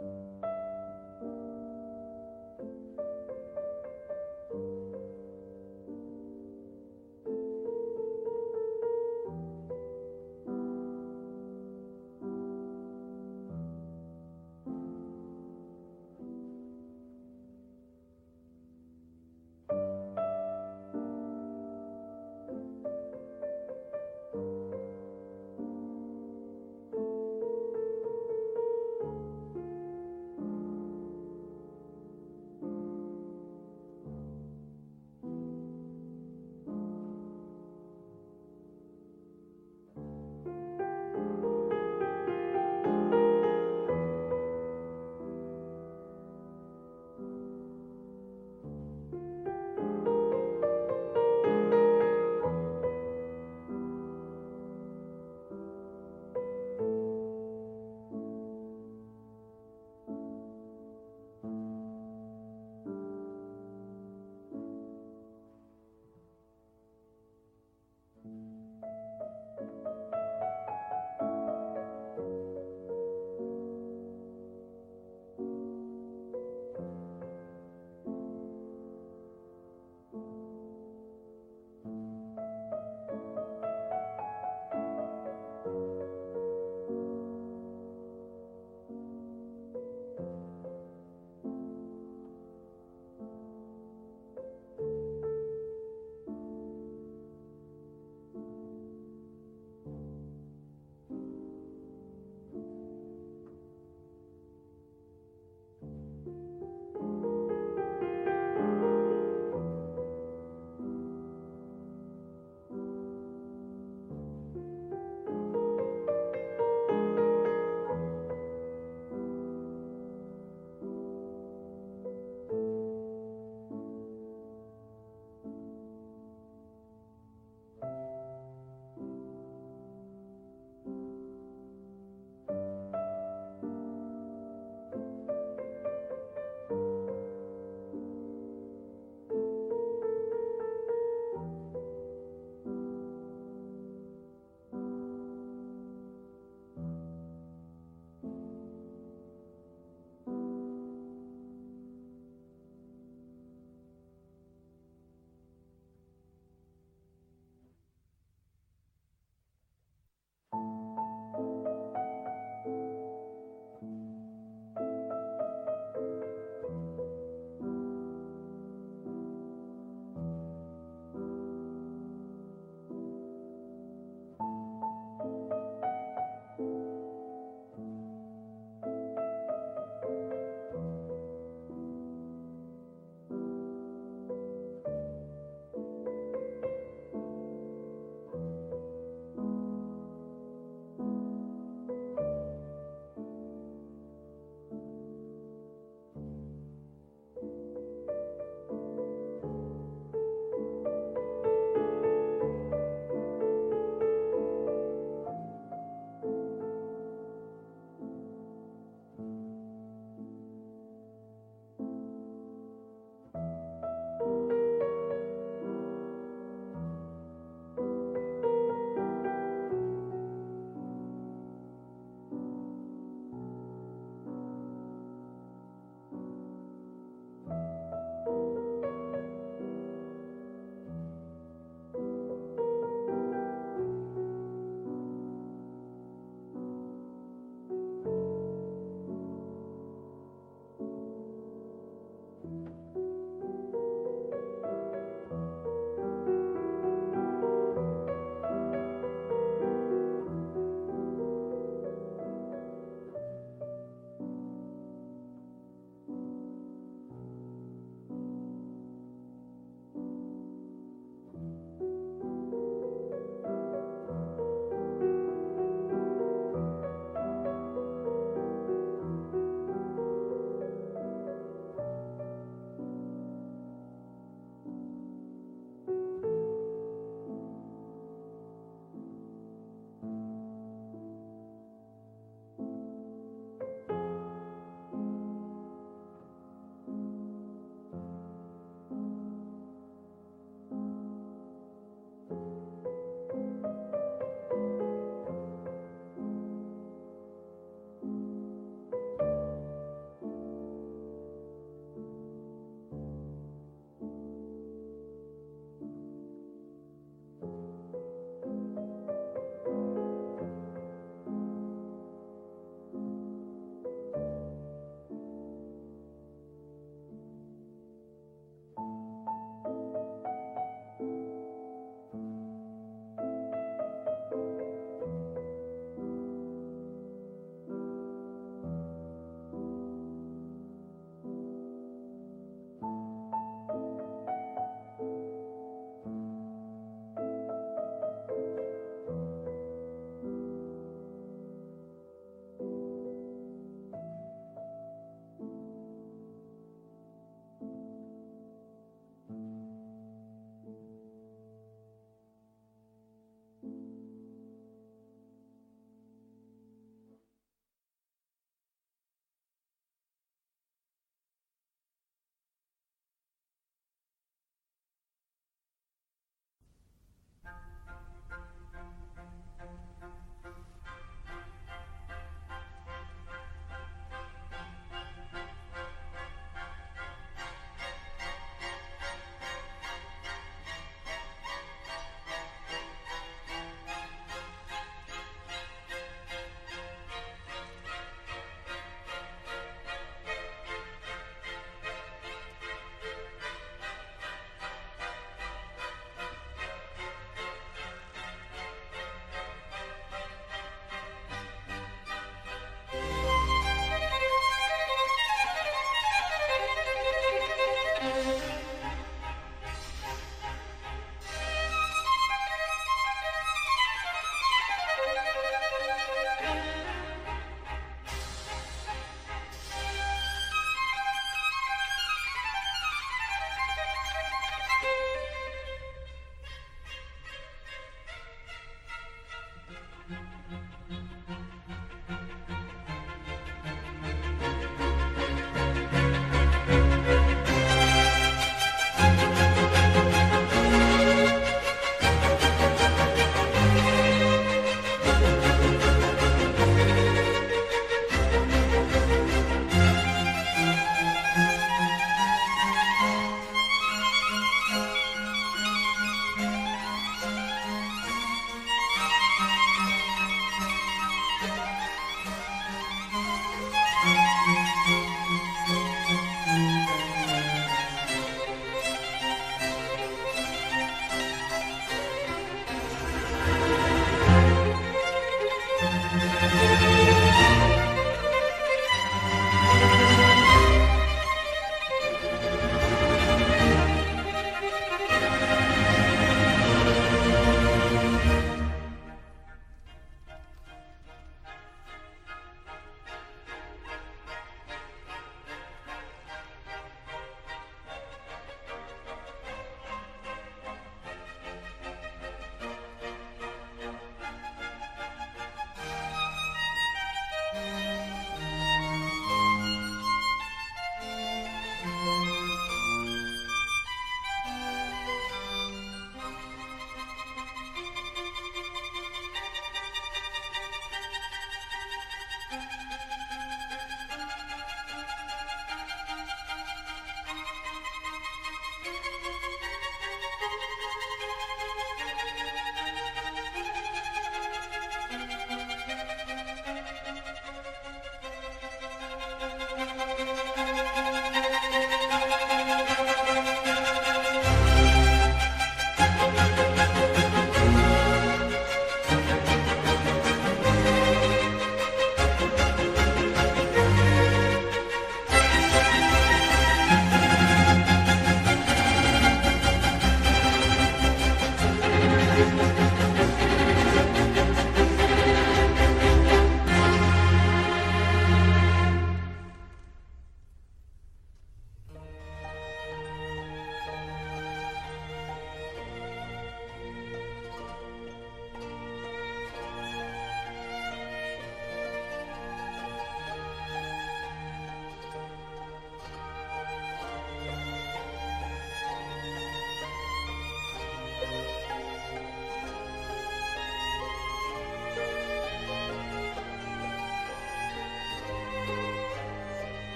you